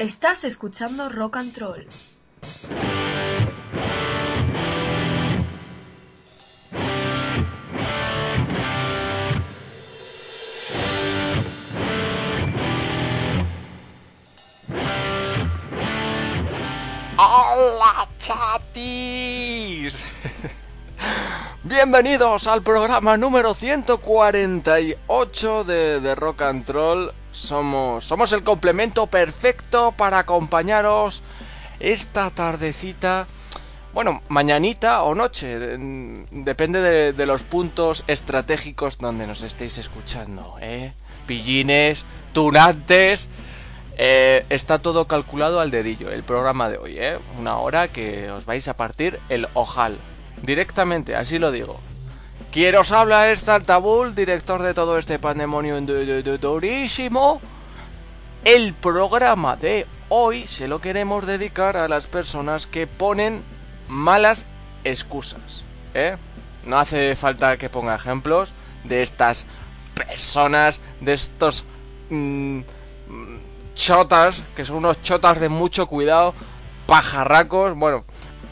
Estás escuchando Rock and Roll. ¡Hola, chatis! Bienvenidos al programa número 148 de, de Rock and Roll. Somos, somos el complemento perfecto para acompañaros esta tardecita. Bueno, mañanita o noche, de- depende de, de los puntos estratégicos donde nos estéis escuchando, ¿eh? Pillines, tunantes, eh, está todo calculado al dedillo, el programa de hoy, ¿eh? Una hora que os vais a partir el ojal. Directamente, así lo digo. Quien os habla es Tartabul, director de todo este pandemonio du- du- du- durísimo. El programa de hoy se lo queremos dedicar a las personas que ponen malas excusas, ¿eh? No hace falta que ponga ejemplos de estas personas, de estos mm, chotas, que son unos chotas de mucho cuidado, pajarracos. Bueno,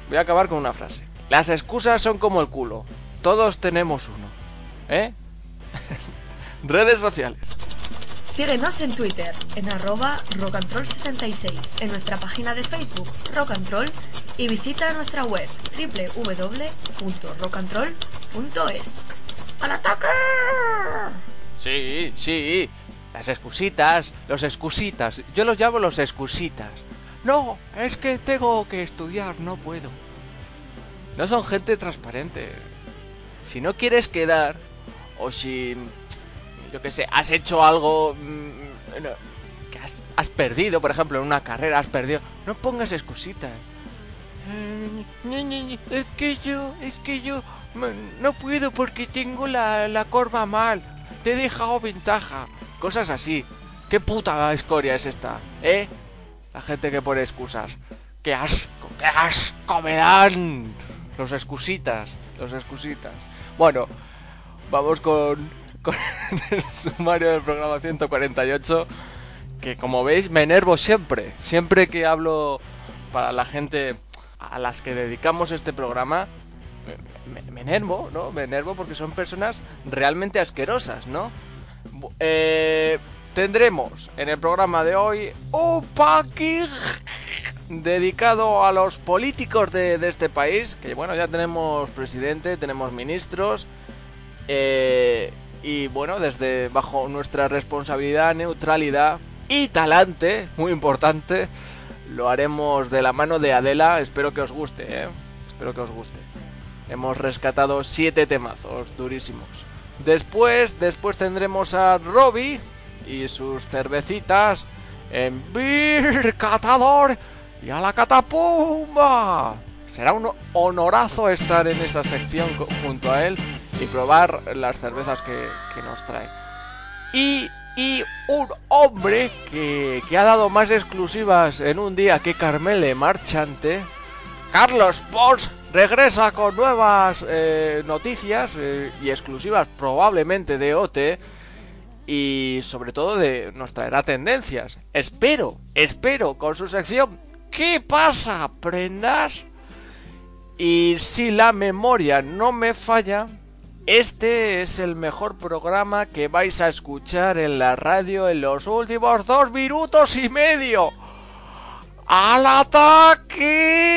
voy a acabar con una frase. Las excusas son como el culo. Todos tenemos uno. ¿Eh? Redes sociales. Síguenos en Twitter, en arroba rockandroll66, en nuestra página de Facebook, Rock and Roll, y visita nuestra web, www.rockandroll.es. ¡Al ataque! Sí, sí. Las excusitas, los excusitas. Yo los llamo los excusitas. No, es que tengo que estudiar, no puedo. No son gente transparente. Si no quieres quedar, o si, yo qué sé, has hecho algo mm, no, que has, has perdido, por ejemplo, en una carrera has perdido, no pongas excusitas. Eh, Es que yo, es que yo no puedo porque tengo la, la corva mal. Te he dejado ventaja. Cosas así. ¿Qué puta escoria es esta? ¿Eh? La gente que pone excusas. ¡Qué asco! ¡Qué asco me dan! Los excusitas. Los excusitas. Bueno, vamos con, el sumario del programa 148. Que como veis me enervo siempre. Siempre que hablo para la gente a las que dedicamos este programa, me, enervo, ¿no? Me enervo porque son personas realmente asquerosas, ¿no? Eh, tendremos en el programa de hoy un paqui dedicado a los políticos de, de este país, que bueno, ya tenemos presidente, tenemos ministros, eh, y bueno, desde bajo nuestra responsabilidad, neutralidad y talante, muy importante, lo haremos de la mano de Adela, espero que os guste, ¿eh? espero que os guste. Hemos rescatado siete temazos durísimos. Después, después tendremos a Robbie y sus cervecitas en Beer Catador y a la Catapumba. Será un honorazo estar en esa sección junto a él y probar las cervezas que, que nos trae. Y, y un hombre que, que ha dado más exclusivas en un día que Carmele Marchante, Carlos Pons regresa con nuevas eh, noticias eh, y exclusivas probablemente de OT y sobre todo de nos traerá tendencias. Espero, espero con su sección ¿Qué pasa, prendas? Y si la memoria no me falla, este es el mejor programa que vais a escuchar en la radio en los últimos dos minutos y medio. ¡Al ataque!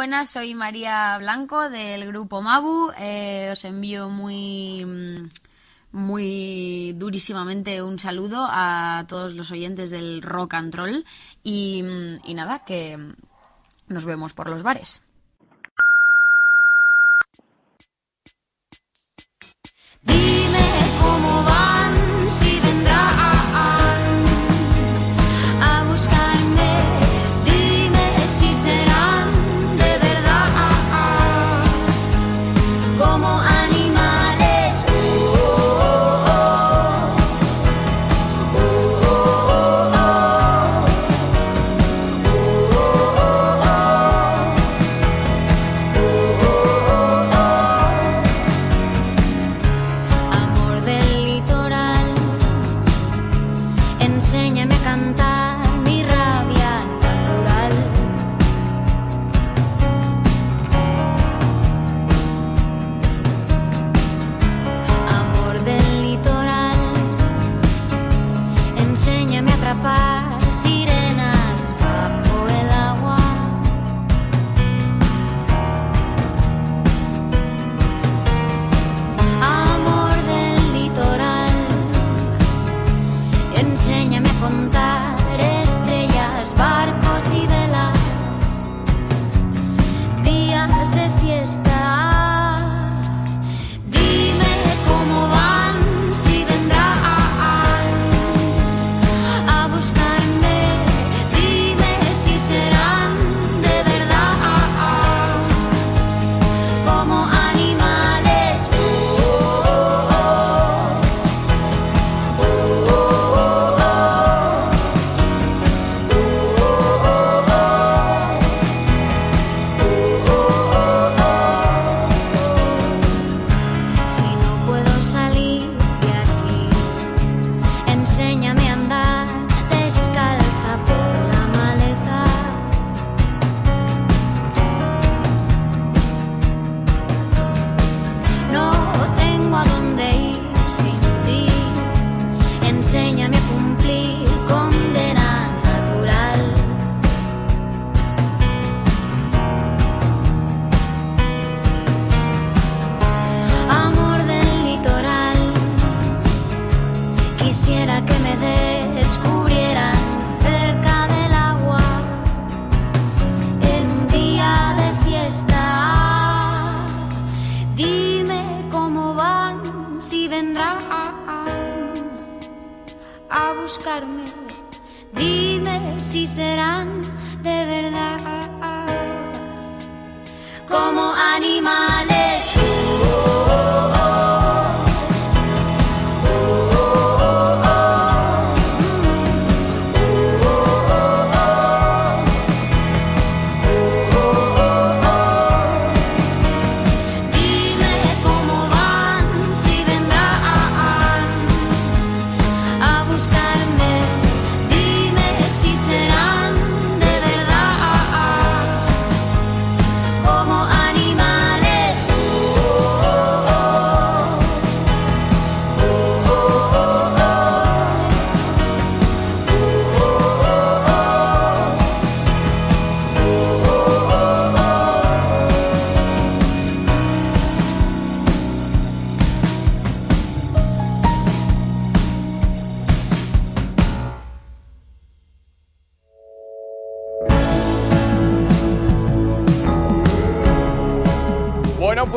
buenas, soy María Blanco del grupo Mabu. Eh, os envío muy, mm, muy durísimamente un saludo a todos los oyentes del rock and roll y mm, nada, que nos vemos por los bares.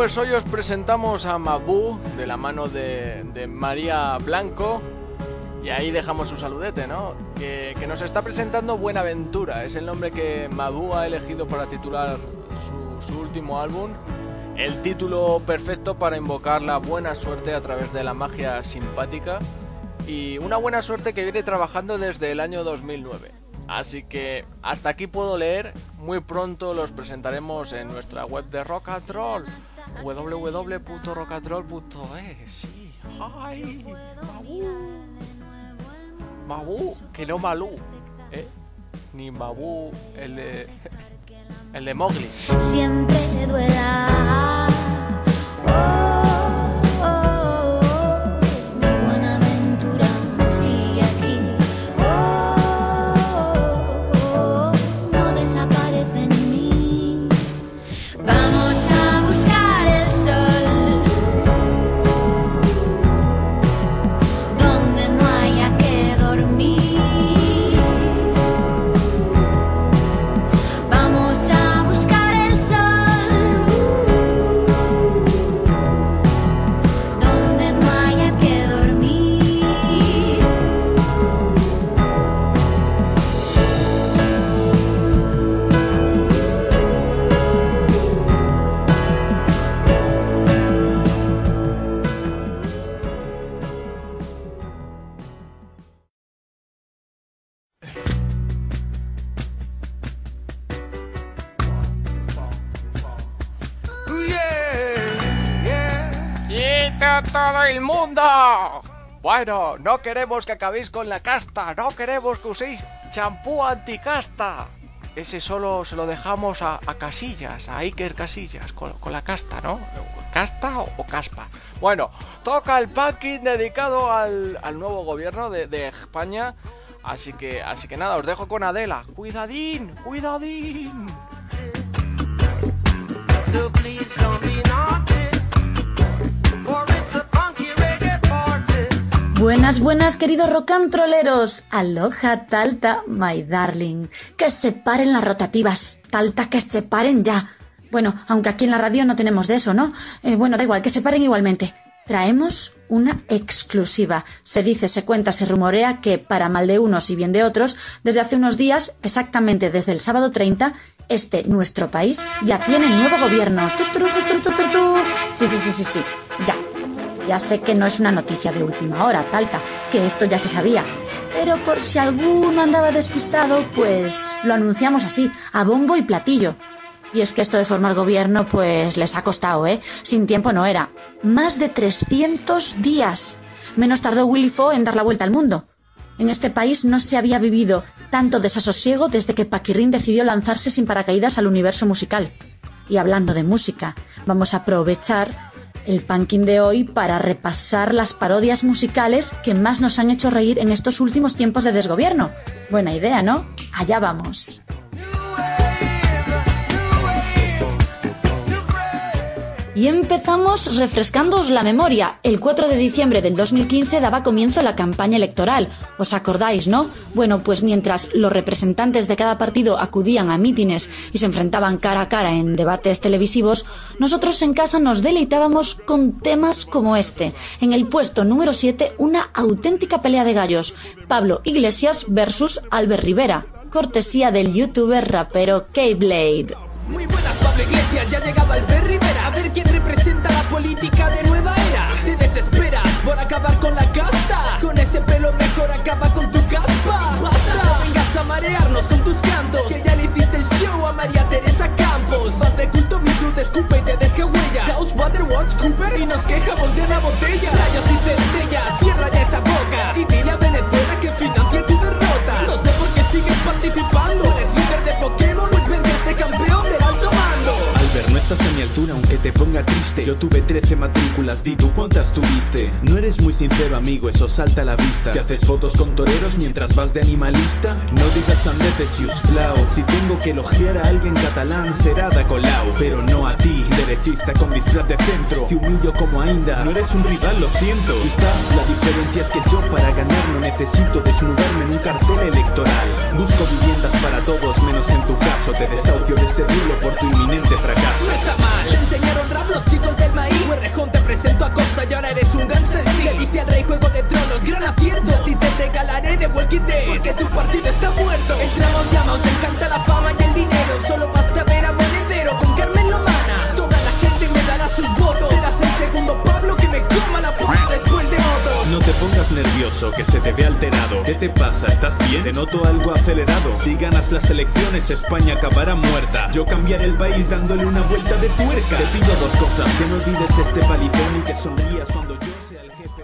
pues hoy os presentamos a Mabú de la mano de, de María Blanco. Y ahí dejamos su saludete, ¿no? Que, que, nos está presentando Buenaventura. Es el nombre que Mabú ha elegido para titular su, su último álbum. El título perfecto para invocar la buena suerte a través de la magia simpática. Y una buena suerte que viene trabajando desde el año 2009. Así que hasta aquí puedo leer. Muy pronto los presentaremos en nuestra web de Rock and Roll www.rockandroll.es. Sí. ¡Ay! ¡Mabú! Mabú, que no Malú, ¿eh? Ni Mabú, el de... el de Mowgli. siempre duela. ¡Quita todo el mundo! Bueno, no queremos que acabéis con la casta, no queremos que uséis champú anticasta. Ese solo se lo dejamos a, Casillas, a Iker Casillas, con, la casta, ¿no? ¿Casta o, caspa? Bueno, toca el packing dedicado al, nuevo gobierno de, España. Así que, así que nada, os dejo con Adela. Cuidadín, cuidadín. Buenas, buenas, queridos rocantroleros. Aloha, Talta, my darling. Que se paren las rotativas. Talta, que se paren ya. Bueno, aunque aquí en la radio no tenemos de eso, ¿no? Eh, bueno, da igual, que se paren igualmente. Traemos una exclusiva. Se dice, se cuenta, se rumorea que, para mal de unos y bien de otros, desde hace unos días, exactamente desde el sábado 30, este, nuestro país, ya tiene nuevo gobierno. Sí, sí, sí, sí, sí. Ya. Ya sé que no es una noticia de última hora, Talta, que esto ya se sabía. Pero por si alguno andaba despistado, pues lo anunciamos así, a bombo y platillo. Y es que esto de formar gobierno, pues les ha costado, ¿eh? Sin tiempo no era. Más de 300 días. Menos tardó Willy Foe en dar la vuelta al mundo. En este país no se había vivido tanto desasosiego desde que Paquirrín decidió lanzarse sin paracaídas al universo musical. Y hablando de música, vamos a aprovechar el punking de hoy para repasar las parodias musicales que más nos han hecho reír en estos últimos tiempos de desgobierno. Buena idea, ¿no? Allá vamos. Y empezamos refrescándoos la memoria. El 4 de diciembre del 2015 daba comienzo la campaña electoral. ¿Os acordáis, no? Bueno, pues mientras los representantes de cada partido acudían a mítines y se enfrentaban cara a cara en debates televisivos, nosotros en casa nos deleitábamos con temas como este. En el puesto número 7, una auténtica pelea de gallos. Pablo Iglesias versus Albert Rivera. Cortesía del youtuber rapero K-Blade. Muy buenas, Pablo Iglesias, ya llegaba Albert Rivera. A ver quién representa la política de nueva era. Te desesperas por acabar con la casta. Con ese pelo mejor acaba con tu caspa. Basta, no vengas a marearnos con tus cantos Que ya le hiciste el show a María Teresa Campos. Vas de culto, Misu te escupe y te deje huella. House, Water, Watch, Cooper Y nos quejamos de una botella. Rayos y centellas, cierra ya esa boca. Y dile a Venezuela que financie tu derrota. No sé por qué sigues participando. Eres líder de Pokémon, pues venciste campeón estás a mi altura aunque te ponga triste. Yo tuve 13 matrículas, di tú cuántas tuviste. No eres muy sincero amigo, eso salta a la vista. Te haces fotos con toreros mientras vas de animalista. No digas sandeces si plau Si tengo que elogiar a alguien catalán será da Colau. Pero no a ti, derechista con disfraz de centro. Te humillo como a Inda, no eres un rival, lo siento. Quizás la diferencia es que yo para ganar no necesito desnudarme en un cartel electoral. Busco viviendas para todos menos en tu caso. Te desahucio de este duelo por tu inminente fracaso Te enseñaron rap los chicos del maíz. Huerrejón te presento a Costa y ahora eres un gangster sí Le diste al rey Juego de Tronos, gran acierto A ti te regalaré de Walking Dead Porque tu partido está muerto. Entramos llama, os encanta la fama y el dinero. Solo basta ver nervioso, que se te ve alterado. ¿Qué te pasa? ¿Estás bien? Te noto algo acelerado. Si ganas las elecciones, España acabará muerta. Yo cambiaré el país dándole una vuelta de tuerca. Te pido dos cosas, que no olvides este palizón y que sonrías cuando yo sea el jefe.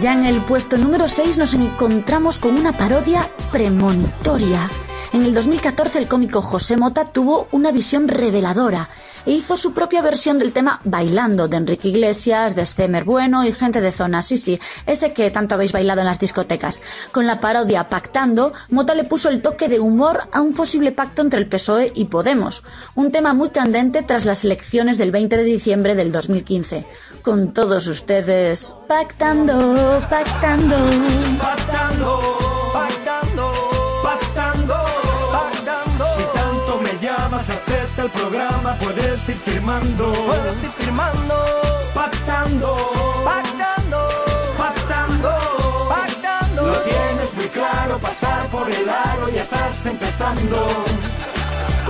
Ya en el puesto número 6 nos encontramos con una parodia premonitoria. En el 2014 el cómico José Mota tuvo una visión reveladora e hizo su propia versión del tema Bailando de Enrique Iglesias, de Stemer Bueno y gente de zona. Sí, sí, ese que tanto habéis bailado en las discotecas. Con la parodia Pactando, Mota le puso el toque de humor a un posible pacto entre el PSOE y Podemos. Un tema muy candente tras las elecciones del 20 de diciembre del 2015. Con todos ustedes, Pactando, Pactando. Pactando, pactando, el programa, puedes ir firmando. Puedes ir firmando. Pactando, pactando, pactando, pactando. Lo tienes muy claro, pasar por el aro, ya estás empezando.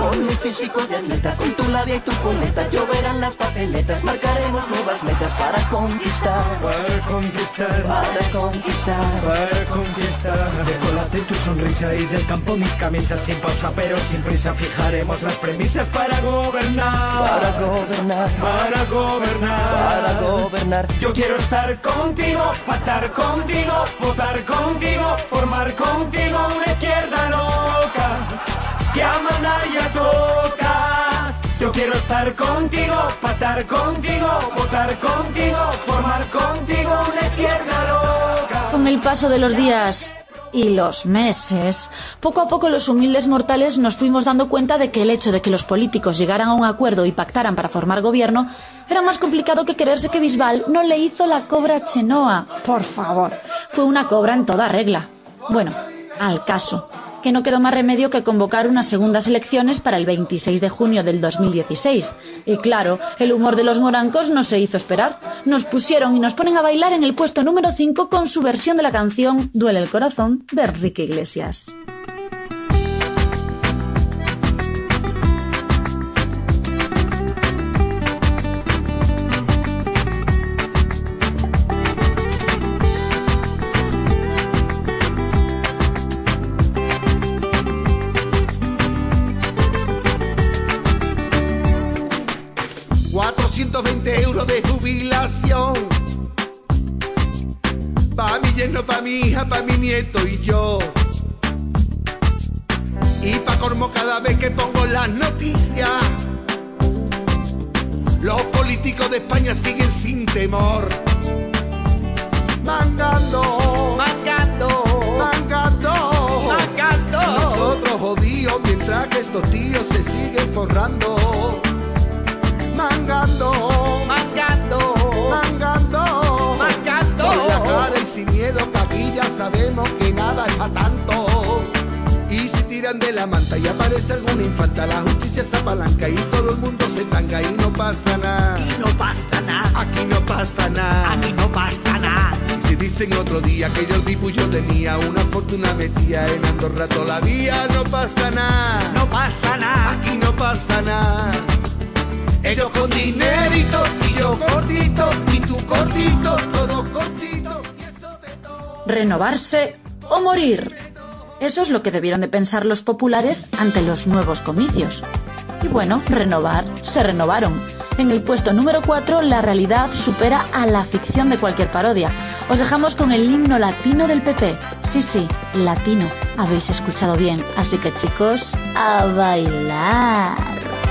Con mi físico de atleta, con tu labia y tu coleta, lloverán las papeletas, marcaremos nuevas metas para conquistar. Para conquistar. Para conquistar. Para conquistar. De chocolate tu sonrisa y del campo mis camisas sin pausa pero sin prisa fijaremos las premisas para gobernar. Para gobernar. Para gobernar. Para gobernar. Yo quiero estar contigo, pactar contigo, votar contigo, formar contigo una izquierda loca que ya toca. Yo quiero estar contigo, pactar contigo, votar contigo, formar contigo una izquierda loca. Con el paso de los días y los meses, poco a poco los humildes mortales nos fuimos dando cuenta de que el hecho de que los políticos llegaran a un acuerdo y pactaran para formar gobierno era más complicado que quererse que Bisbal no le hizo la cobra a Chenoa. Por favor, fue una cobra en toda regla. Bueno, al caso que no quedó más remedio que convocar unas segundas elecciones para el 26 de junio del 2016. Y claro, el humor de los morancos no se hizo esperar. Nos pusieron y nos ponen a bailar en el puesto número 5 con su versión de la canción Duele el corazón de Enrique Iglesias. Y yo. Y pa' cormo cada vez que pongo las noticias. Los políticos de España siguen sin temor. Mangando, mangando, mangando, mangando. Nosotros jodidos mientras que estos tíos se siguen forrando. Mangando, sin miedo que aquí ya sabemos que nada es pa' tanto. Y si tiran de la manta y aparece alguna infanta, la justicia se apalanca y todo el mundo se tanga y no pasa nada. Y no pasa nada. Aquí no pasa nada. Aquí no pasa nada. Si dicen otro día que yo el tipo yo tenía una fortuna metida en Andorra todavía, no pasa nada. No pasa nada. Aquí no pasa nada. Ellos con dinerito Renovarse o morir. Eso es lo que debieron de pensar los populares ante los nuevos comicios. Y bueno, renovar, se renovaron. En el puesto número 4, la realidad supera a la ficción de cualquier parodia. Os dejamos con el himno latino del PP. Sí, sí, latino. Habéis escuchado bien. Así que chicos, a bailar.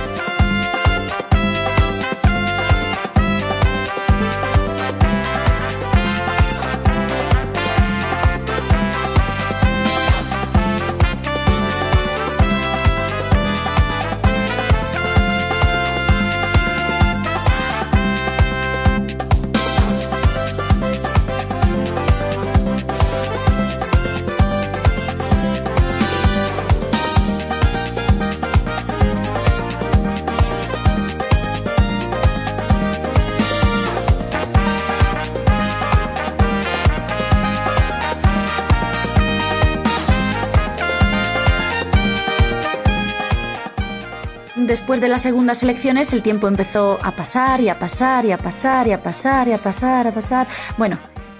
Después de las segundas elecciones el tiempo empezó a pasar y a pasar y a pasar y a pasar y a pasar, a pasar. Bueno,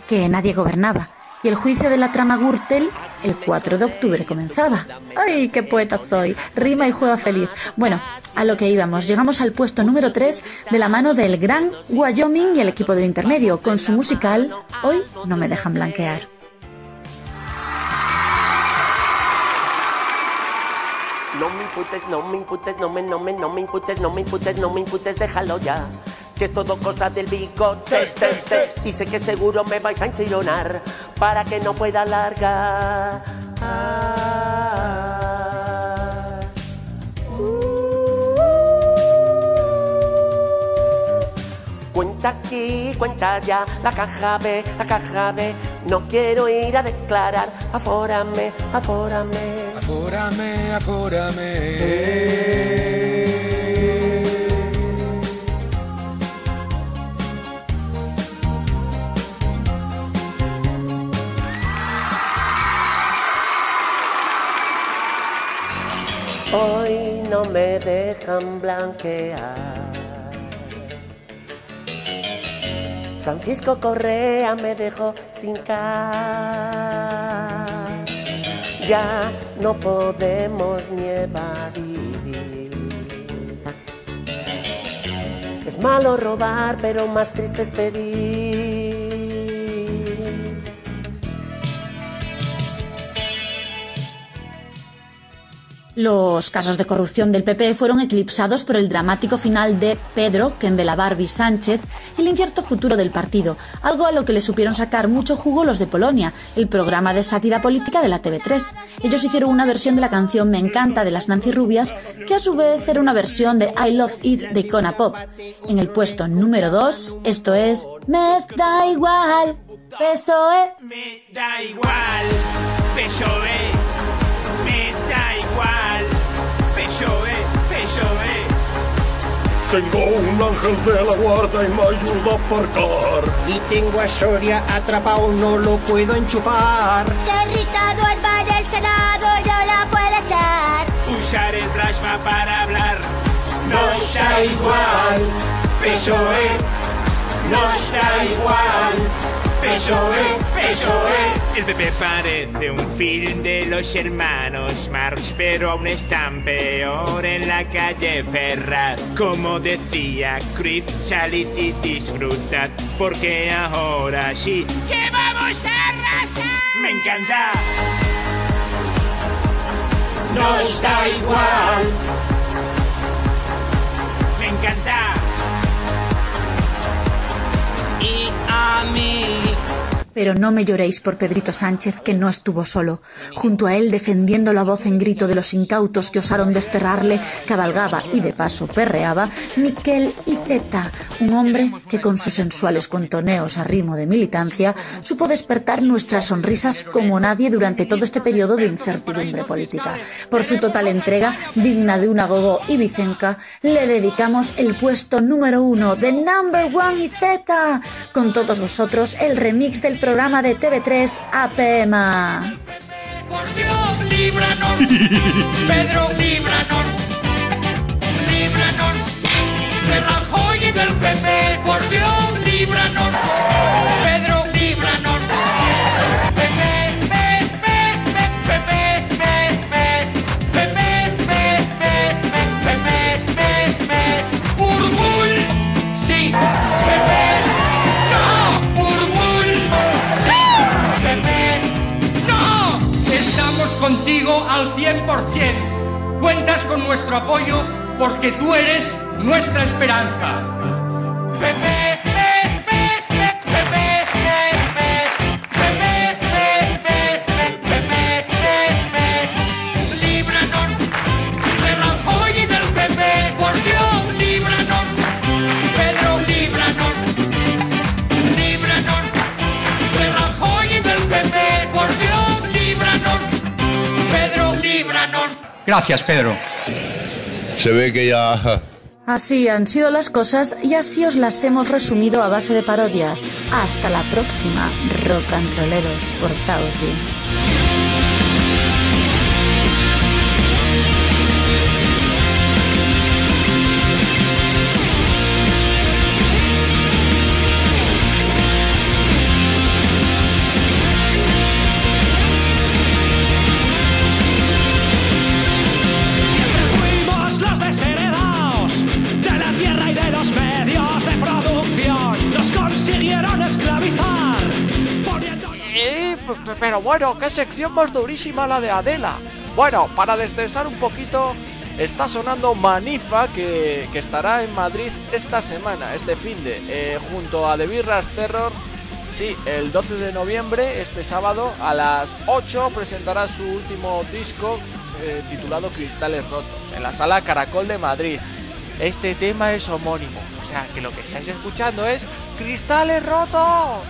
que nadie gobernaba y el juicio de la trama Gürtel el 4 de octubre comenzaba. ¡Ay, qué poeta soy! Rima y juega feliz. Bueno, a lo que íbamos. Llegamos al puesto número 3 de la mano del gran Wyoming y el equipo del intermedio, con su musical Hoy no me dejan blanquear. No me imputes, no me imputes, no me, no me, no me imputes, no me imputes, no me imputes, déjalo ya. Que es todo cosa del bigote, test, test, test. Y sé que seguro me vais a enchironar para que no pueda largar. Cuenta aquí, cuenta allá, la caja B, la caja B. No quiero ir a declarar, afórame, afórame. Afórame, afórame. Hoy no me dejan blanquear. Francisco Correa me dejó sin cash. Ya no podemos ni evadir. Es malo robar, pero más triste es pedir. Los casos de corrupción del PP fueron eclipsados por el dramático final de Pedro, Kendela Barbie Sánchez y el incierto futuro del partido, algo a lo que le supieron sacar mucho jugo los de Polonia, el programa de sátira política de la TV3. Ellos hicieron una versión de la canción Me encanta de las Nancy Rubias, que a su vez era una versión de I Love It de Icona Pop. En el puesto número 2, esto es Me da igual, PSOE. Me da igual. Tengo un ángel de la guarda y me ayuda a aparcar. Y tengo a Soria atrapado, no lo puedo enchufar. Derritado al bar del Senado, no la puedo echar. Usar el plasma para hablar. Nos da igual, PSOE. Nos da igual. PSOE, PSOE. El PP parece un film de los hermanos Marx, pero aún están peor en la calle Ferraz. Como decía Cruyff, salid y disfrutad, porque ahora sí ¡Que vamos a arrasar! me encanta. Nos da igual. Me encanta. Y a mí. Pero no me lloréis por Pedrito Sánchez, que no estuvo solo. Junto a él, defendiendo la voz en grito de los incautos que osaron desterrarle, cabalgaba y de paso perreaba Miquel Iceta, un hombre que con sus sensuales contoneos a ritmo de militancia supo despertar nuestras sonrisas como nadie durante todo este periodo de incertidumbre política. Por su total entrega, digna de una gogo ibicenca, le dedicamos el puesto número uno de Number One Iceta. Con todos vosotros, el remix del programa de TV3 APM. Por Dios, líbranos. Pedro, líbranos. Líbranos. De Rajoy y del PP. Por Dios, líbranos. 100%. Cuentas con nuestro apoyo porque tú eres nuestra esperanza. Gracias, Pedro. Se ve que ya... Así han sido las cosas y así os las hemos resumido a base de parodias. Hasta la próxima, rock and rolleros, portaos bien. Bueno, qué sección más durísima la de Adela. Bueno, para destensar un poquito, está sonando Manifa, que, estará en Madrid esta semana, este fin de, eh, junto a The Birras Terror. Sí, el 12 de noviembre, este sábado, a las 8 presentará su último disco eh, titulado Cristales Rotos, en la sala Caracol de Madrid. Este tema es homónimo, o sea que lo que estáis escuchando es Cristales Rotos.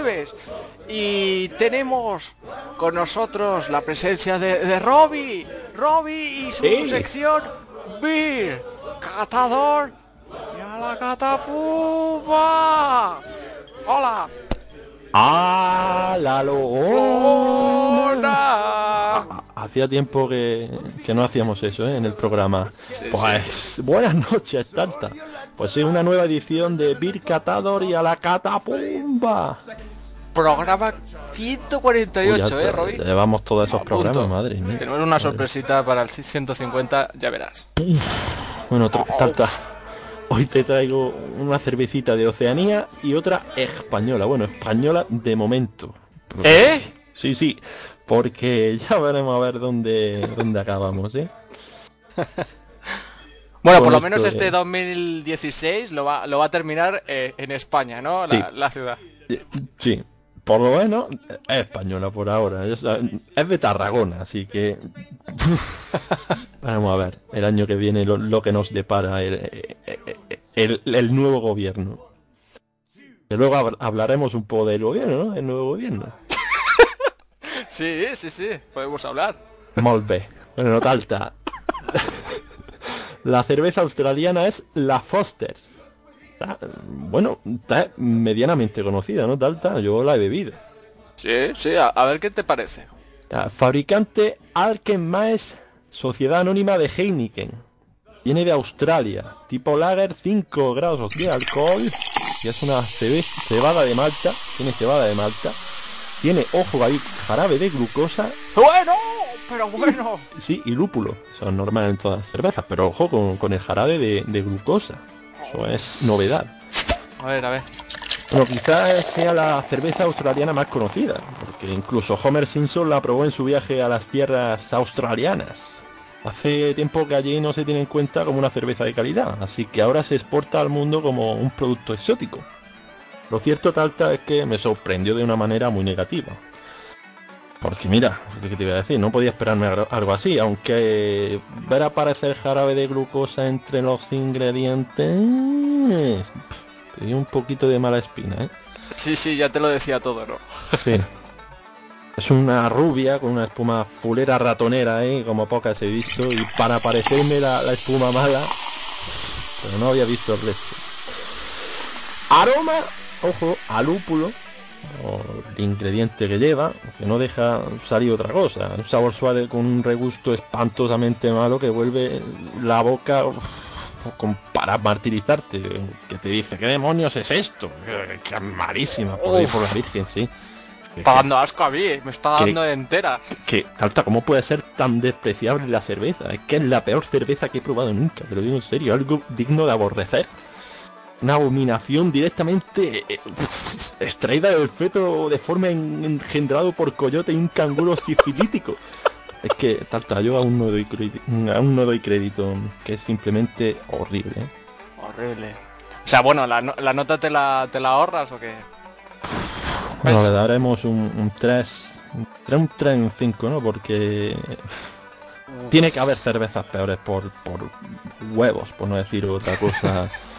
Jueves. Y tenemos con nosotros la presencia de, de Robbie. Robbie y su Sí. sección Beer, Catador y a la Catapuba. Hola. ¡Ah, la Hola. Hacía tiempo que, que no hacíamos eso ¿eh? en el programa. Pues buenas noches, Tanta. Pues sí, una nueva edición de Bir Catador y a la Catapumba. Programa 148, Uy, ¿eh, te- Robbie? Llevamos todos esos punto. programas, madre mía. Tenemos una sorpresita para el 150, ya verás. Bueno, Tanta. Hoy te traigo una cervecita de Oceanía y otra española. Bueno, española de momento. ¿Eh? Sí, sí. Porque ya veremos a ver dónde, dónde acabamos, ¿eh? Bueno, por lo menos este 2016 lo va, lo va a terminar eh, en España, ¿no? La, Sí. la ciudad. Sí. Por lo menos es española por ahora. Es, es de Tarragona, así que... Vamos a ver el año que viene lo, lo que nos depara el, el- el nuevo gobierno. Que luego hab- hablaremos un poco del gobierno, ¿no? El nuevo gobierno. Sí, sí, sí, podemos hablar. Molt bé. Bueno, Talta. La cerveza australiana es la Foster's. Está, bueno, está medianamente conocida, ¿no, Talta? Yo la he bebido. Sí, sí, a, a ver qué te parece. Fabricante Alkenmaes, Sociedad Anónima de Heineken. Viene de Australia. Tipo lager, 5 grados de alcohol. Y es una cebada de malta. Tiene cebada de malta. Tiene, ojo ahí, jarabe de glucosa. Bueno, pero bueno. Sí, y lúpulo. Eso es normal en todas las cervezas. Pero ojo con, con el jarabe de, de glucosa. Eso es novedad. A ver, a ver. Bueno, quizás sea la cerveza australiana más conocida, porque incluso Homer Simpson la probó en su viaje a las tierras australianas. Hace tiempo que allí no se tiene en cuenta como una cerveza de calidad, así que ahora se exporta al mundo como un producto exótico. Lo cierto, Talta, es que me sorprendió de una manera muy negativa. Porque mira, ¿qué te iba a decir? No podía esperarme algo- así, aunque ver aparecer jarabe de glucosa entre los ingredientes... Te dio un poquito de mala espina, ¿eh? Sí, sí, ya te lo decía todo, ¿no? Sí. Es una rubia con una espuma fulera ratonera, ¿eh? Como pocas he visto. Y para parecerme la, la espuma mala... Pero no había visto el resto. Aroma, ojo, a lúpulo. O el ingrediente que lleva, que no deja salir otra cosa. Un sabor suave con un regusto espantosamente malo que vuelve la boca uf, con- para martirizarte. Que te dice, ¿qué demonios es esto? Que, que es malísima, por, ahí, por la Virgen, sí. Está dando asco a mí, me está dando entera. Que, Alta, ¿cómo puede ser tan despreciable la cerveza? Es que es la peor cerveza que he probado nunca, te lo digo en serio, algo digno de aborrecer. Una abominación directamente eh, extraída del feto de forma en- engendrado por coyote y un canguro sifilítico. Es que, Talta, yo aún no doy crédito, aún no doy crédito, que es simplemente horrible. ¿eh? Horrible. O sea, bueno, ¿la, la nota te la, te la ahorras o qué? Bueno, le daremos un, un 3, un 3 en 5, ¿no? Porque tiene que haber cervezas peores por, por huevos, por no decir otra cosa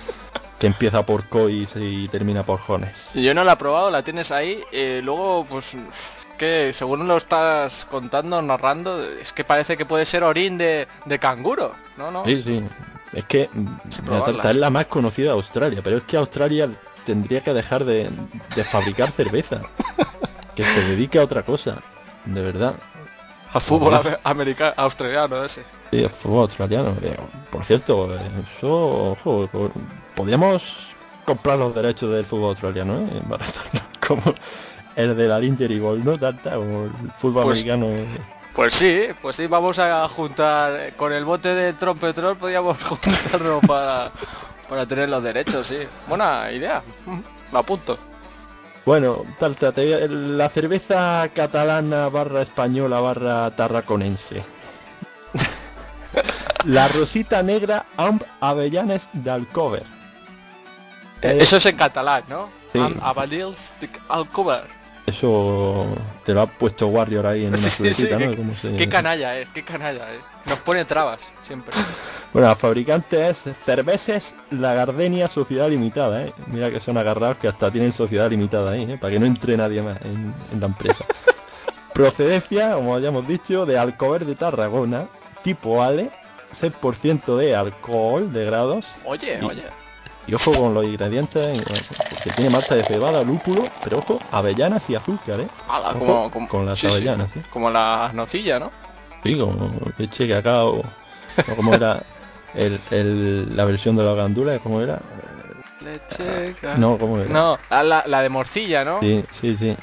que empieza por cois y termina por jones. Yo no la he probado, la tienes ahí. eh, luego, pues, que según lo estás contando, narrando, es que parece que puede ser orín de, de canguro. No, no. Sí, sí. Es que es la más conocida de Australia, pero es que Australia tendría que dejar de, de fabricar cerveza. Que se dedique a otra cosa. De verdad. Al fútbol americano, australiano ese. Sí, el fútbol australiano. Por cierto, eso, ojo, podríamos comprar los derechos del fútbol australiano, ¿eh? Como el de la Lingerie Ball, ¿no? Tanta, como el fútbol Pues- americano. Pues sí, pues sí, vamos a juntar con el bote de trompetrol podíamos juntarlo para, para tener los derechos, sí. Buena idea. Lo apunto. Bueno, Talta, te la cerveza catalana barra española barra tarraconense. la rosita negra amb avellanes d'Alcover. Eh, Eh, Eso es en catalán, ¿no? sí. Eso te lo ha puesto Warrior ahí en una Sí, ¿no? qué, ¿Cómo se- qué canalla es, qué canalla es. Nos pone trabas, siempre. Bueno, la fabricante es Cerveses La Gardenia Sociedad Limitada, ¿eh? Mira que son agarrados que hasta tienen sociedad limitada ahí, ¿eh? Para que no entre nadie más en, en la empresa. Procedencia, como hayamos dicho, de Alcover de Tarragona, tipo Ale, 6% de alcohol de grados. Oye, y, oye. Y ojo con los ingredientes, eh, porque tiene malta de cebada, lúpulo, pero ojo, avellanas y azúcar, ¿eh? Ala, Ojo como, como- con las sí, sí, avellanas, ¿eh? Como la nocilla, ¿no? Sí, como leche, cacao, o como era el, el- la versión de la gandula, ¿cómo era? Leche, ca- No, ¿cómo era? No, la- la de morcilla, ¿no? Sí, sí, sí.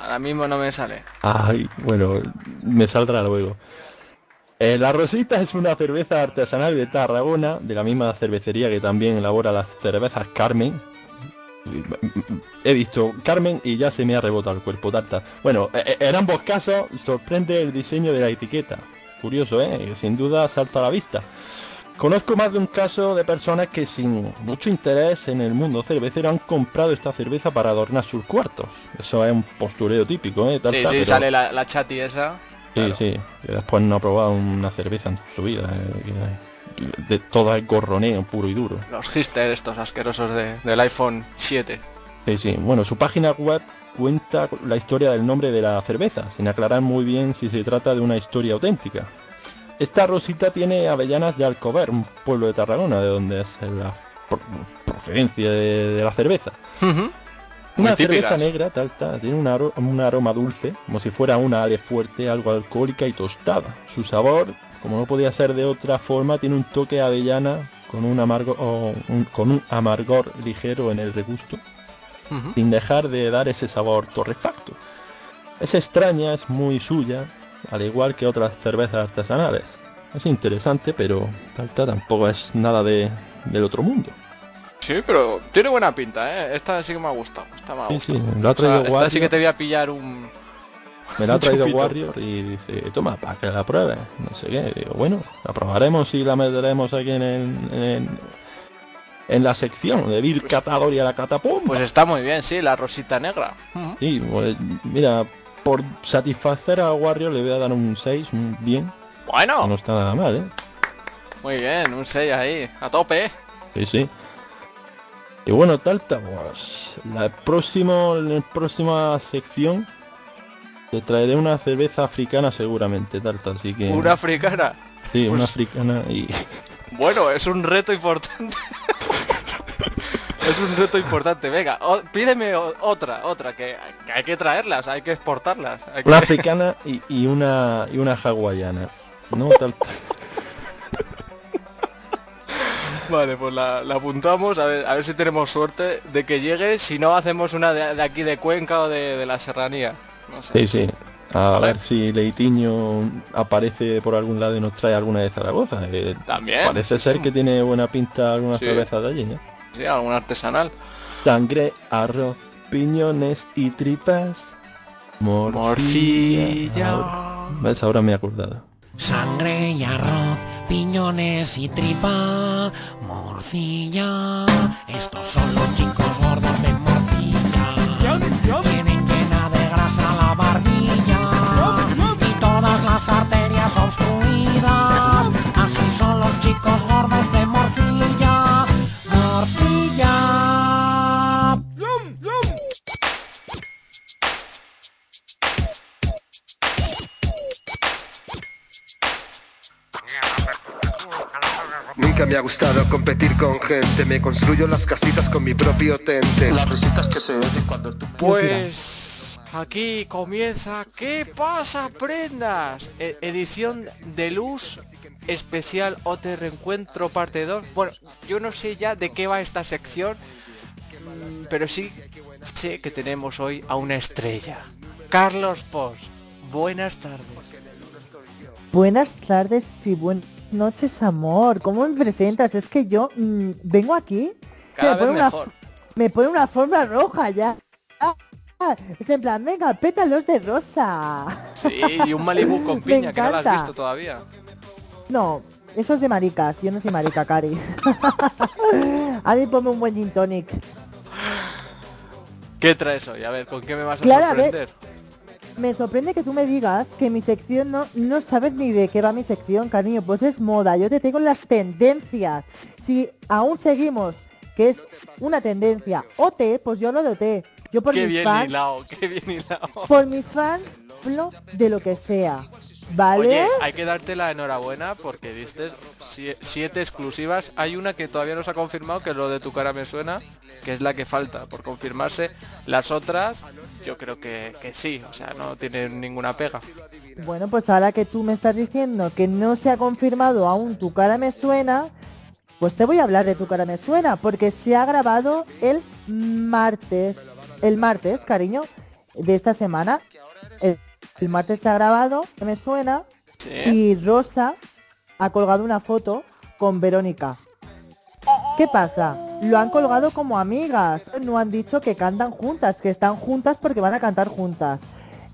Ahora mismo no me sale. Ay, bueno, me saldrá luego. Eh, la Rosita es una cerveza artesanal de Tarragona, de la misma cervecería que también elabora las cervezas Carmen. He visto Carmen y ya se me ha rebotado el cuerpo tarta. Bueno, eh, eh, en ambos casos sorprende el diseño de la etiqueta. Curioso, ¿eh? Sin duda salta a la vista. Conozco más de un caso de personas que sin mucho interés en el mundo cervecero han comprado esta cerveza para adornar sus cuartos. Eso es un postureo típico, ¿eh? Sí, Tarta, sí, pero- sale la, la chati esa. Sí, sí, que después no ha probado una cerveza en su vida. eh, de todo el gorroneo puro y duro. Los hipsters estos asquerosos de- del iPhone 7. Sí, sí. Bueno, su página web cuenta la historia del nombre de la cerveza, sin aclarar muy bien si se trata de una historia auténtica. Esta rosita tiene avellanas de Alcover, un pueblo de Tarragona, de donde es la pro- procedencia de, de la cerveza. Una cerveza negra, tal, tal, tiene un, aro- un aroma dulce, como si fuera una ale fuerte, algo alcohólica y tostada. Su sabor, como no podía ser de otra forma, tiene un toque avellana con un amargo, un- con un amargor ligero en el regusto, sin dejar de dar ese sabor torrefacto. Es extraña, es muy suya, al igual que otras cervezas artesanales. Es interesante, pero Talta tampoco es nada de, del otro mundo. Sí, pero tiene buena pinta, ¿eh? Esta sí que me ha gustado. Esta me ha Sí, gustado. sí, lo ha O sea, traído esta sí que te voy a pillar un... Me la ha traído chupito. Warrior y dice, toma, para que la pruebes. No sé qué. Digo, bueno, la probaremos y la meteremos aquí en, el- en, en la sección de Bill Catador y a la catapum. Pues está muy bien, sí, la rosita negra. Ujú. Sí, pues, mira, por satisfacer a Warrior le voy a dar un 6, un bien. Bueno. No está nada mal, ¿eh? Muy bien, un 6 ahí, a tope. Sí, sí. Y bueno, Talta, pues, la próximo, en la próxima sección te traeré una cerveza africana seguramente, Talta, así que... Una africana. Sí, una Pues- africana y... Bueno, es un reto importante. es un reto importante. Venga, o- pídeme otra, otra, que, que hay que traerlas, hay que exportarlas. hay que- Una africana y, y una y una hawaiana. No, Talta. Vale, pues la, la apuntamos, a ver, a ver si tenemos suerte de que llegue, si no hacemos una de, de aquí de Cuenca o de, de la Serranía. No sé. Sí, sí. A ver si Leitiño aparece por algún lado y nos trae alguna de Zaragoza. que También, Parece sí, ser sí. que tiene buena pinta alguna Sí. cerveza de allí, ¿eh? Sí, algún artesanal. Sangre, arroz, piñones y tripas. Morcilla. Morcilla. Ahora- ¿Ves? Ahora me he acordado. Sangre y arroz, piñones y tripa, morcilla. Estos son los chicos gordos de morcilla. Tienen llena de grasa la barbilla y todas las arterias obstruidas. Así son los chicos gordos de Nunca me ha gustado competir con gente, me construyo las casitas con mi propio tente. Las risitas que se oyen cuando tú... Pues aquí comienza ¿Qué pasa, prendas? E- edición de luz especial OT Reencuentro parte 2. Bueno, yo no sé ya de qué va esta sección, mm, pero sí sé que tenemos hoy a una estrella. Carlos Pos, buenas tardes. Buenas tardes y buenas noches, amor. ¿Cómo me presentas? Es que yo mm, vengo aquí. Cada me, pone vez una, mejor. me pone una forma roja ya. Ah, ah, es en plan, venga, pétalos de rosa. Sí, y un Malibu con piña que no lo has visto todavía. No, eso es de maricas. Yo no soy marica, Cari. A mí ponme un buen gin tonic. ¿Qué traes hoy? A ver, ¿con qué me vas a Claro, a ver. Me sorprende que tú me digas que mi sección no, no sabes ni de qué va mi sección, cariño. Pues es moda. Yo te tengo las tendencias. Si aún seguimos, que es una tendencia OT, pues yo hablo de OT. Yo por Qué mis bien fans, hilado, qué bien hilado. por mis fans, hablo de lo que sea. ¿Vale? Oye, hay que darte la enhorabuena porque diste sie- siete exclusivas. Hay una que todavía no se ha confirmado, que es lo de tu cara me suena, que es la que falta por confirmarse. Las otras, yo creo que, que sí, o sea, no tienen ninguna pega. Bueno, pues ahora que tú me estás diciendo que no se ha confirmado aún tu cara me suena, pues te voy a hablar de tu cara me suena, porque se ha grabado el martes, el martes, cariño, de esta semana. El, el martes se ha grabado, me suena, Sí. y Rosa ha colgado una foto con Verónica. ¿Qué pasa? Lo han colgado como amigas, no han dicho que cantan juntas, que están juntas porque van a cantar juntas.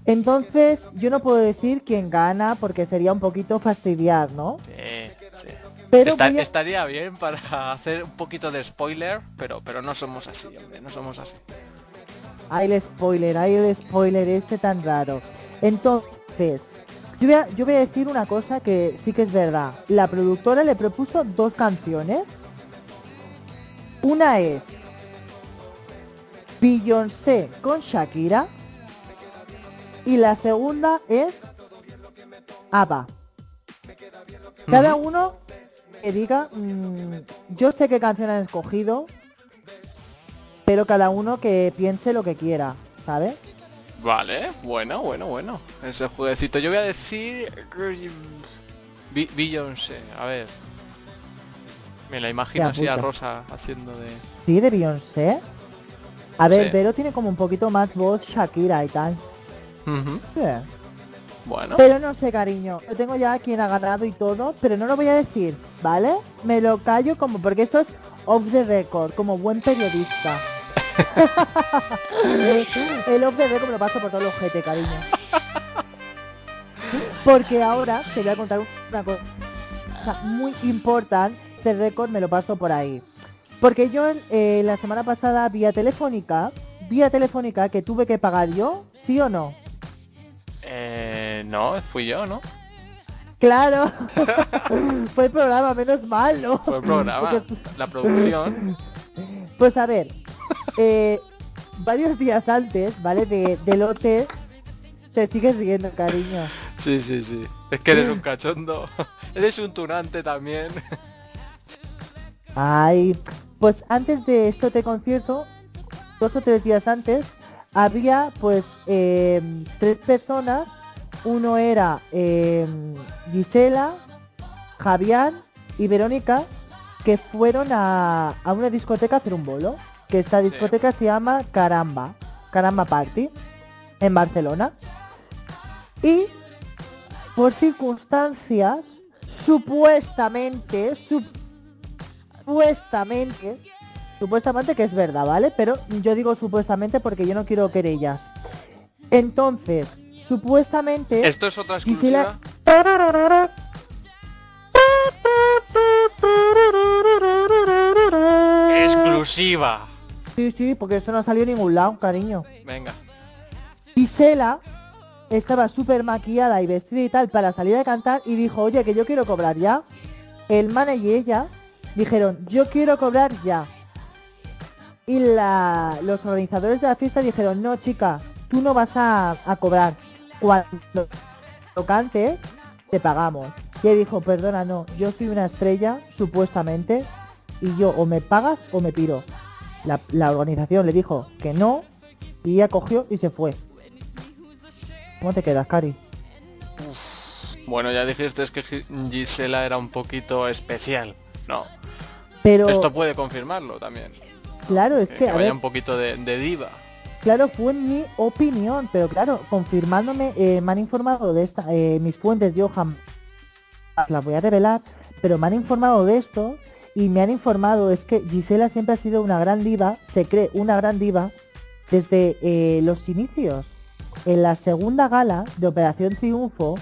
Entonces, yo no puedo decir quién gana porque sería un poquito fastidiar, ¿no? Sí, sí. Pero Está- voy a- Estaría bien para hacer un poquito de spoiler, pero, pero no somos así, hombre, no somos así. Hay el spoiler, hay el spoiler este tan raro. Entonces, yo voy, a, yo voy a decir una cosa que sí que es verdad. La productora le propuso dos canciones. Una es Beyoncé con Shakira. Y la segunda es ABBA. Cada uno que diga, mm, yo sé qué canción han escogido, pero cada uno que piense lo que quiera, ¿sabes? Vale, bueno, bueno, bueno. Ese jueguecito. Yo voy a decir... Beyoncé, a ver. Me la imagino así a. Rosa haciendo de... Sí, de Beyoncé. A ver, Sí. Vero tiene como un poquito más voz Shakira y tal. Sí. Bueno. Pero no sé, cariño. Yo tengo ya quien ha ganado y todo, pero no lo voy a decir, ¿vale? Me lo callo como porque esto es off the record, como buen periodista. el off the record me lo paso por todo los GT, cariño. Porque ahora te voy a contar una cosa muy importante. Este récord me lo paso por ahí. Porque yo eh, la semana pasada vía telefónica, vía telefónica que tuve que pagar yo, ¿sí o no? Eh, no, fui yo, ¿no? Claro. Fue el programa, menos mal, ¿no? Fue el programa, Porque- la producción. Pues a ver, eh, varios días antes, ¿vale? De, OT, te sigues riendo, cariño. Sí, sí, sí. Es que eres un cachondo. eres un tunante también. Ay, pues antes de esto te concierto, dos o tres días antes, había pues eh, tres personas. Uno era eh, Gisela, Javián y Verónica, que fueron a, a una discoteca a hacer un bolo. Que esta discoteca se llama Caramba, Caramba Party, en Barcelona. Y por circunstancias, supuestamente, supuestamente, supuestamente que es verdad, ¿vale? Pero yo digo supuestamente porque yo no quiero querellas. Entonces, supuestamente... ¿Esto es otra exclusiva? Exclusiva. Sí, sí, porque esto no ha salido en ningún lado, cariño. Venga. Gisela estaba súper maquillada y vestida y tal para salir a cantar y dijo, oye, que yo quiero cobrar ya. El manager y ella dijeron, yo quiero cobrar ya. Y la, los organizadores de la fiesta dijeron, no, chica, tú no vas a, a cobrar. Cuando lo cantes, te pagamos. Y ella dijo, perdona, no, yo soy una estrella, supuestamente, y yo o me pagas o me piro. La, la organización le dijo que no, y ella cogió y se fue. ¿Cómo te quedas, Cari? Bueno, ya dijiste que Gi- Gisela era un poquito especial. No. Pero, Esto puede confirmarlo también. claro, es Que, que, a ver, un poquito de, de diva. claro, fue mi opinión, pero claro, confirmándome, eh, me han informado de esta, eh, mis fuentes, yo jamás las voy a revelar, pero me han informado de esto y me han informado es que Gisela siempre ha sido una gran diva, se cree una gran diva desde eh, los inicios. En la segunda gala de Operación Triunfo,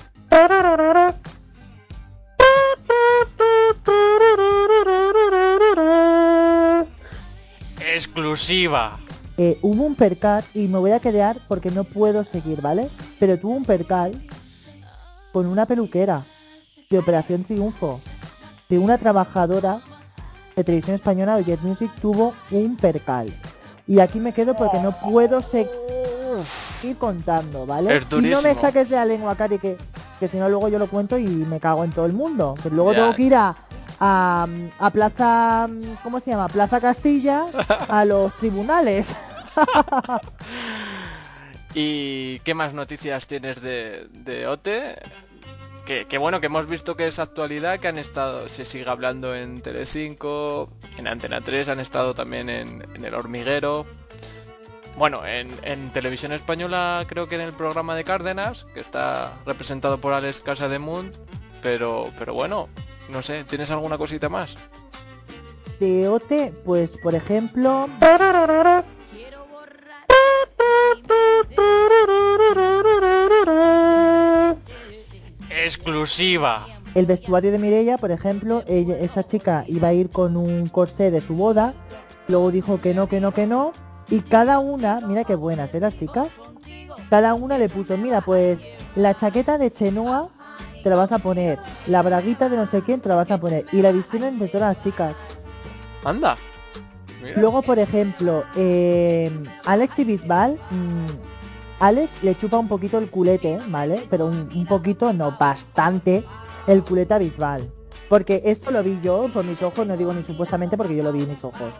Exclusiva. eh, hubo un percal y me voy a quedar porque no puedo seguir, ¿vale? Pero tuvo un percal con una peluquera de Operación Triunfo, de una trabajadora de televisión española de Jet Music tuvo un percal. Y aquí me quedo porque no puedo seguir contando, ¿vale? Es y no me saques de la lengua, Cari, que, que si no luego yo lo cuento y me cago en todo el mundo. Que luego tengo que ir a, a, a Plaza, ¿cómo se llama? Plaza Castilla, a los tribunales. ¿Y qué más noticias tienes de, de OTE? Que, bueno, que hemos visto que es actualidad, que han estado, se sigue hablando en Telecinco, en Antena 3, han estado también en, El Hormiguero. Bueno, en, en televisión española creo que en el programa de Cárdenas, que está representado por Alex Casa de Munt, pero, pero bueno, no sé, ¿tienes alguna cosita más? De OT, pues por ejemplo... Exclusiva. El vestuario de Mirella, por ejemplo, ella, esta chica iba a ir con un corsé de su boda, luego dijo que no, que no, que no, y cada una, mira qué buenas, ¿eh, las chicas? Cada una le puso, mira, pues la chaqueta de Chenoa te la vas a poner, la braguita de no sé quién te la vas a poner, y la vistieron entre todas las chicas. Anda. Mira. Luego, por ejemplo, eh, Alex y Bisbal, mm, Alex le chupa un poquito el culete, ¿vale? Pero un, un poquito, no, bastante, el culete a Bisbal. Porque esto lo vi yo por mis ojos, no digo ni supuestamente porque yo lo vi en mis ojos.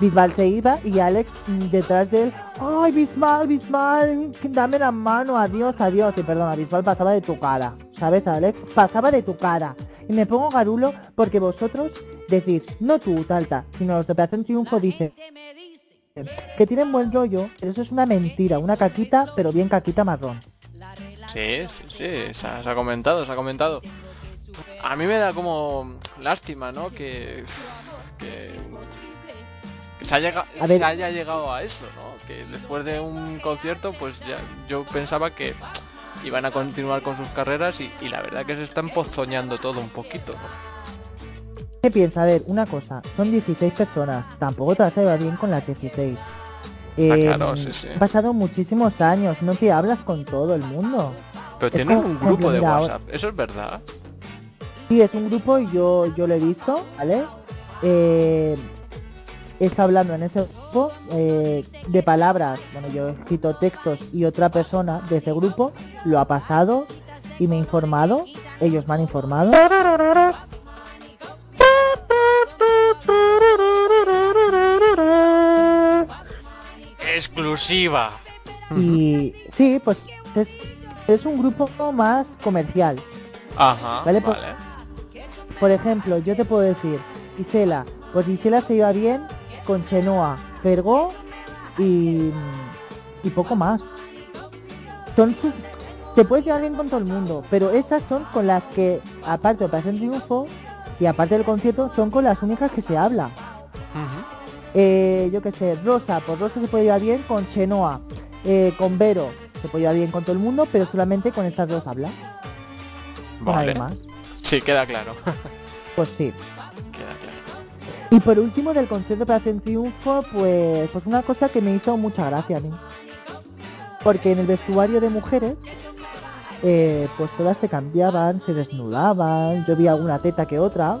Bisbal se iba y Alex mm, detrás de él, ¡ay, Bisbal, Bisbal! Dame la mano, adiós, adiós. Y perdona, Bisbal pasaba de tu cara, ¿sabes, Alex? Pasaba de tu cara. Y me pongo garulo porque vosotros decís, no tú, Talta, sino los de Operación Triunfo dicen que tienen buen rollo, pero eso es una mentira, una caquita, pero bien caquita marrón. Sí, sí, sí, se ha, se ha comentado, se ha comentado. A mí me da como lástima, ¿no? Que, que Que se, haya llegado a eso, ¿no? Que después de un concierto, pues ya yo pensaba que iban a continuar con sus carreras y, y la verdad que se están pozoñando todo un poquito, ¿no? ¿Qué piensa? A ver, una cosa, son 16 personas, tampoco te vas a llevar bien con las 16. Eh, claro, sí, sí. Han pasado muchísimos años, no te hablas con todo el mundo. Pero Es tienen un grupo de WhatsApp, eso es verdad. Sí, es un grupo y yo, yo lo he visto, ¿vale? Eh, está hablando en ese grupo eh, de palabras, bueno, yo he escrito textos y otra persona de ese grupo lo ha pasado y me ha informado, ellos me han informado. Exclusiva. Y sí, pues es, es un grupo más comercial. Ajá, Vale, vale. pues- Por ejemplo, yo te puedo decir, Gisela, pues Gisela se iba bien con Chenoa, Fergó y, y poco más. Son sus... Te puedes llevar bien con todo el mundo, pero esas son con las que, aparte de Operación Triunfo y aparte del concierto, son con las únicas que se habla. Eh, yo qué sé, Rosa, pues Rosa se puede llevar bien con Chenoa, eh, con Vero, se puede llevar bien con todo el mundo, pero solamente con estas dos habla. Vale. más. Sí, queda claro. Pues sí. queda claro. Y por último del concierto de Operación Triunfo, pues, pues una cosa que me hizo mucha gracia a mí. Porque en el vestuario de mujeres, eh, pues todas se cambiaban, se desnudaban, yo vi alguna teta que otra.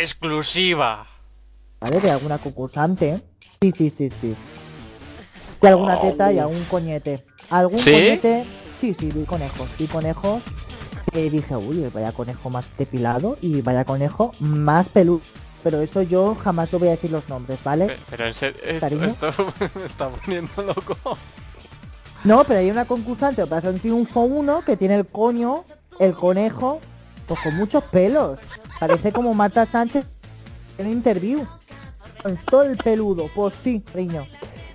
Exclusiva. ¿Vale? De alguna concursante. Sí, sí, sí, sí. De alguna teta y algún coñete. Algún ¿Sí? coñete. Sí, sí, vi conejos. Vi conejos. Y dije, uy, vaya conejo más depilado y vaya conejo más peludo. Pero eso yo jamás lo voy a decir los nombres, ¿vale? Pe- Pero en serio, esto, me está poniendo loco. No, pero hay una concursante Operación Triunfo 1 que tiene el coño, el conejo, pues con muchos pelos. Parece como Marta Sánchez en un interview. Con todo el peludo, pues sí, riño.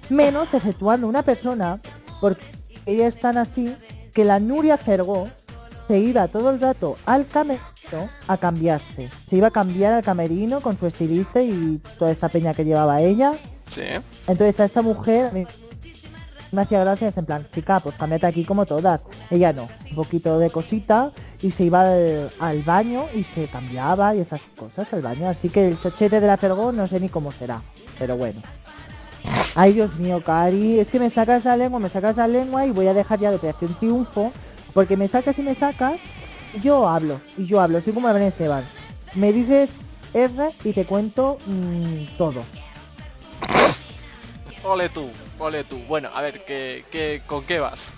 Menos exceptuando una persona, porque ellas están así, que la Nuria Fergó se iba todo el rato al camerino a cambiarse. Se iba a cambiar al camerino con su estilista y toda esta peña que llevaba ella. Sí. Entonces a esta mujer me hacía gracia, en plan, chica, pues cámbiate aquí como todas. Ella no, un poquito de cosita y se iba al, baño y se cambiaba y esas cosas al baño. Así que el chochete de la Fergó no sé ni cómo será, pero bueno. Ay, Dios mío, Cari, es que me sacas la lengua, me sacas la lengua y voy a dejar ya de Operación Triunfo, porque me sacas y me sacas, yo hablo, y yo hablo, soy como Belén Esteban. Me dices R y te cuento mm, todo. Ole tú, ole tú. Bueno, a ver, ¿qué, qué, ¿con qué vas?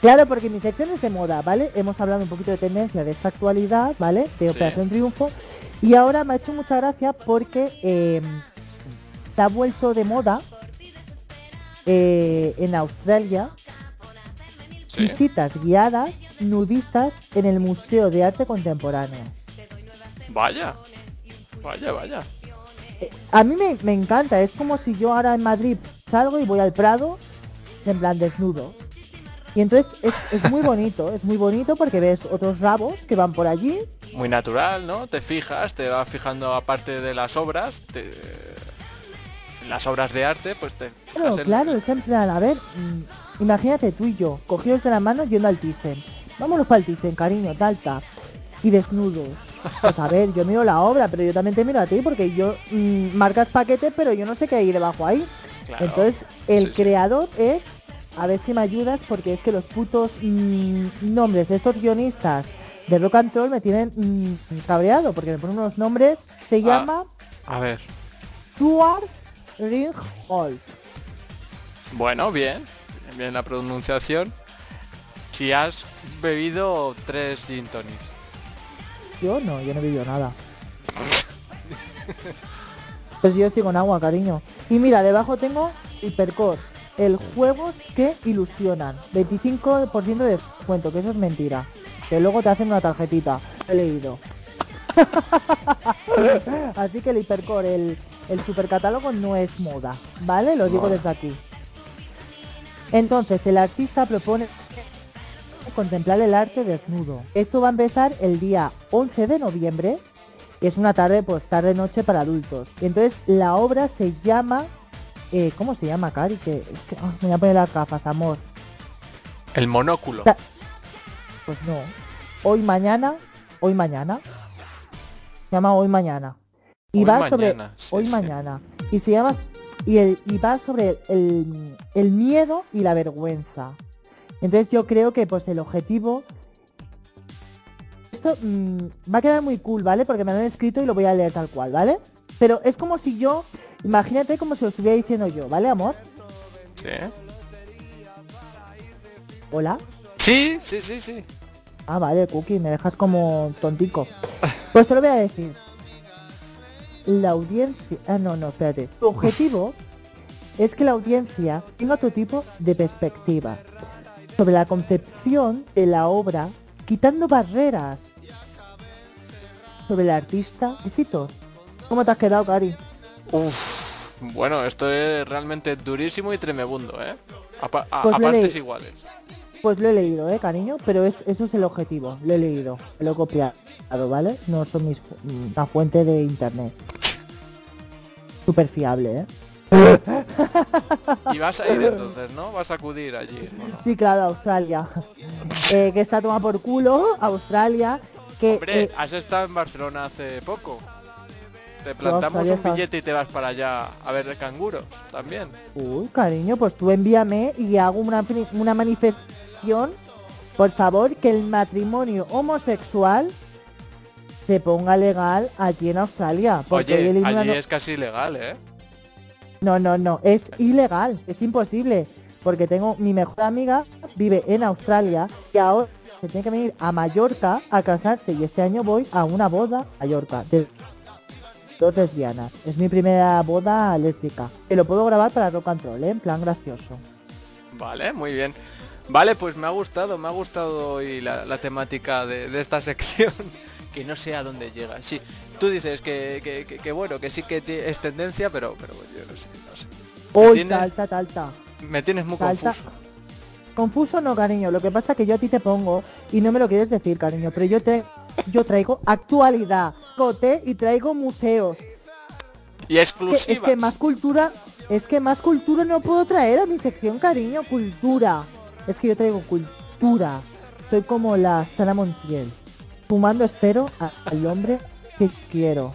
Claro, porque mi sección es de moda, ¿vale? Hemos hablado un poquito de tendencia de esta actualidad, ¿vale? De Sí. Operación Triunfo. Y ahora me ha hecho mucha gracia porque eh, se ha vuelto de moda eh, en Australia visitas guiadas nudistas en el Museo de Arte Contemporáneo. Vaya, vaya, vaya. A mí me, me encanta, es como si yo ahora en Madrid salgo y voy al Prado en plan desnudo. Y entonces es, es muy bonito, es muy bonito porque ves otros rabos que van por allí. Muy natural, ¿no? Te fijas, te vas fijando aparte de las obras, te- las obras de arte, pues te Claro, en- claro, es en plan, a ver, mm, imagínate tú y yo, cogidos de la mano yendo al Thyssen. Vámonos para el Thyssen, cariño, tal, tal. Y desnudos. Pues a ver, yo miro la obra, pero yo también te miro a ti porque yo mm, marcas paquetes, pero yo no sé qué hay debajo ahí. Claro. Entonces, el Sí, sí. creador es, a ver si me ayudas, porque es que los putos mm, nombres de estos guionistas de rock and roll me tienen mm, cabreado, porque me ponen unos nombres, se Ah. llama A ver. Stuart Ringholt. Bueno, bien. Bien, la pronunciación. Si has bebido tres gin tonics. Yo no, yo no he vivido nada. Pues yo estoy con agua, cariño. Y mira, debajo tengo Hipercore. El juegos que ilusionan. 25% de descuento, que eso es mentira. Que luego te hacen una tarjetita. He leído. Así que el Hipercore, el, el supercatálogo no es moda. ¿Vale? Lo digo desde aquí. Entonces, el artista propone contemplar el arte desnudo. Esto va a empezar el día 11 de noviembre. Y Es una tarde, pues tarde-noche para adultos. Y entonces la obra se llama... eh, ¿Cómo se llama, Cari? Que, es que- me voy a poner las gafas, amor. El monóculo. Pues no. Hoy mañana, hoy mañana. Se llama Hoy mañana. Y Hoy va sobre sí, hoy sí. mañana. Y se llama y, el, y va sobre el, el miedo y la vergüenza. Entonces yo creo que pues el objetivo esto mm, va a quedar muy cool, ¿vale? Porque me lo han escrito y lo voy a leer tal cual, ¿vale? Pero es como si yo, imagínate como si lo estuviera diciendo yo, ¿vale, amor? Sí. Hola. Sí, sí, sí, sí. Ah, vale, Cookie, me dejas como tontico. Pues te lo voy a decir. La audiencia... Ah, no, no, espérate. Tu objetivo es que la audiencia tenga otro tipo de perspectiva sobre la concepción de la obra, quitando barreras sobre el artista. Besitos. ¿Cómo te has quedado, Cari? Uf, bueno, esto es realmente durísimo y tremebundo, ¿eh? A, Pues a partes iguales. Pues lo he leído, eh, cariño, pero es, eso es el objetivo. Lo he leído, lo he copiado, ¿vale? No son mis mm, una fuente de internet. Súper fiable, ¿eh? Y vas a ir entonces, ¿no? Vas a acudir allí. ¿o no? Sí, claro, Australia. Eh, que está tomada por culo, Australia. Que, Hombre, eh, has estado en Barcelona hace poco. Te plantamos un billete y te vas para allá a ver canguros también. uy, cariño, pues tú envíame y hago una, manifestación. Por favor, que el matrimonio homosexual se ponga legal allí en Australia. Porque Oye, el allí no- es casi ilegal, ¿eh? No, no, no, es ilegal, es imposible, porque tengo mi mejor amiga vive en Australia y ahora se tiene que venir a Mallorca a casarse y este año voy a una boda a Mallorca de dos lesbianas. Es mi primera boda lésbica. Te lo puedo grabar para rock and roll, ¿eh? en plan gracioso. Vale, muy bien. Vale, pues me ha gustado, me ha gustado hoy la, la temática de, de esta sección. que no sé a dónde llega. Sí, tú dices que, que, que- que bueno, que sí que es tendencia, pero, pero yo no sé, no sé. Uy, tienes- talta, talta. Me tienes muy confuso. Confuso no, cariño. Lo que pasa es que yo a ti te pongo y no me lo quieres decir, cariño. Pero yo te, yo traigo actualidad, cote y traigo museos. Y que- exclusivas. es que más cultura, es que más cultura no puedo traer a mi sección, cariño, cultura. Es que yo traigo cultura. Soy como la Sara Montiel. Fumando espero a- al hombre que quiero.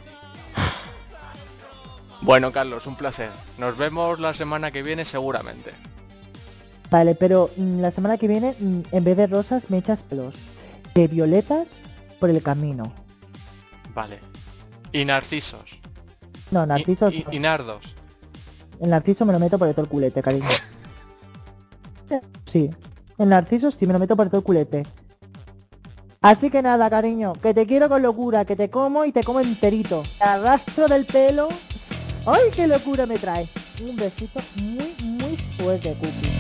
Bueno, Carlos, un placer. Nos vemos la semana que viene seguramente. Vale, pero mm, la semana que viene, mm, en vez de rosas, me echas pelos. De violetas por el camino. Vale. Y narcisos. No, narcisos. y- no. y nardos. El narciso me lo meto por todo el culete, cariño. Sí, el narciso sí me lo meto por todo el culete. Así que nada, cariño, que te quiero con locura, que te como y te como enterito. Te arrastro del pelo. ¡Ay, qué locura me trae! Un besito muy, muy fuerte, Cookie.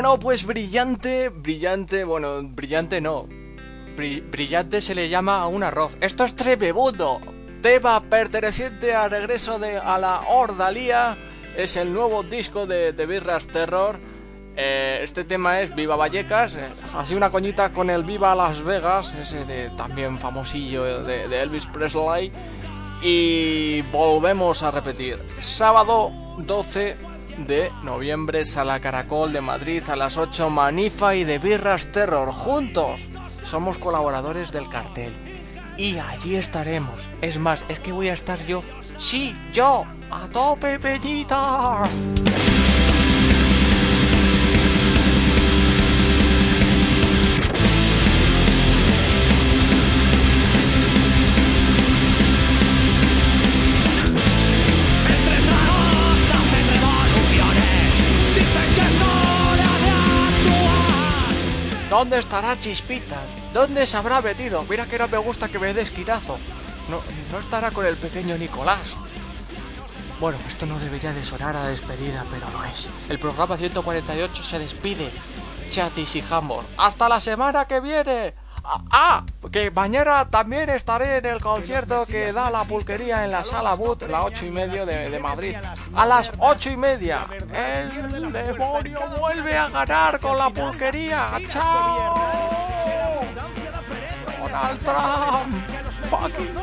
Bueno, pues brillante, brillante, bueno, brillante no. Bri- brillante se le llama a un arroz. Esto es tremebundo. Tema perteneciente al regreso de a la Ordalía. Es el nuevo disco de, de Birras Terror. Eh, este tema es Viva Vallecas. eh, así una coñita con el Viva Las Vegas. Ese de también famosillo de Elvis Presley. Y volvemos a repetir. Sábado 12 de noviembre, Sala Caracol de Madrid a las 8, Manifa y de Birras Terror. Juntos somos colaboradores del cartel. Y allí estaremos. Es más, es que voy a estar yo. Sí, yo. A tope, Peñita. ¿Dónde estará Chispita? ¿Dónde se habrá metido? Mira que no me gusta que me des quitazo. No, no estará con el pequeño Nicolás. Bueno, esto no debería de sonar a despedida, pero lo es. El programa 148 se despide. Chatis y Hammer. ¡Hasta la semana que viene! Ah, que mañana también estaré en el concierto que da la pulquería en la sala Boot, la 8 y media de, de Madrid. A las 8 y media. El demonio vuelve a ganar con la pulquería. ¡Chao! Donald Trump. Fucking.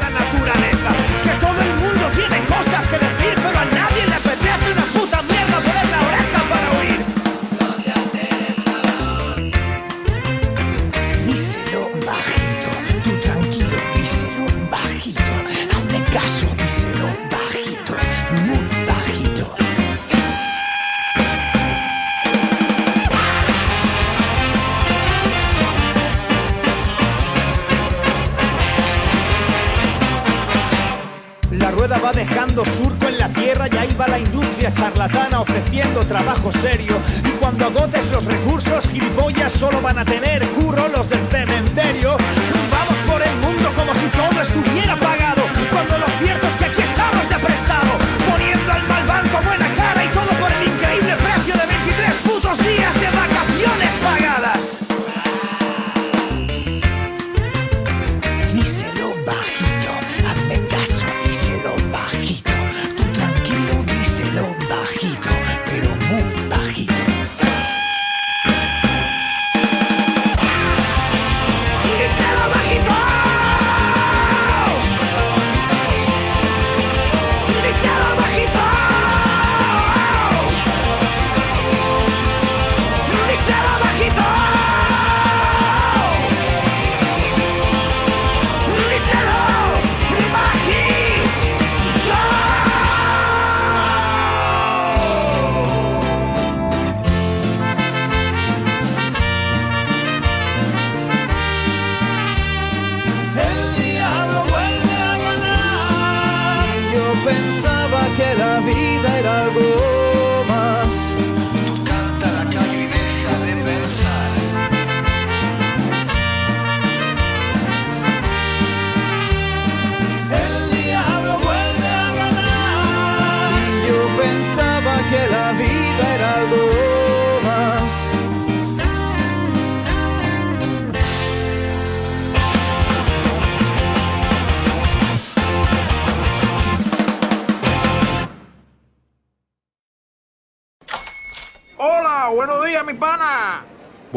La naturaleza, que todo el mundo tiene cosas que decir, pero a nadie le apetece una puta dejando surco en la tierra y ahí va la industria charlatana ofreciendo trabajo serio. Y cuando agotes los recursos, gilipollas solo van a tener curro los del cementerio. Vamos por el mundo como si todo estuviera pagado, cuando lo cierto es que aquí estamos de prestado, poniendo al mal banco buena cara y todo por el increíble precio de 23 putos días de vacaciones pagadas.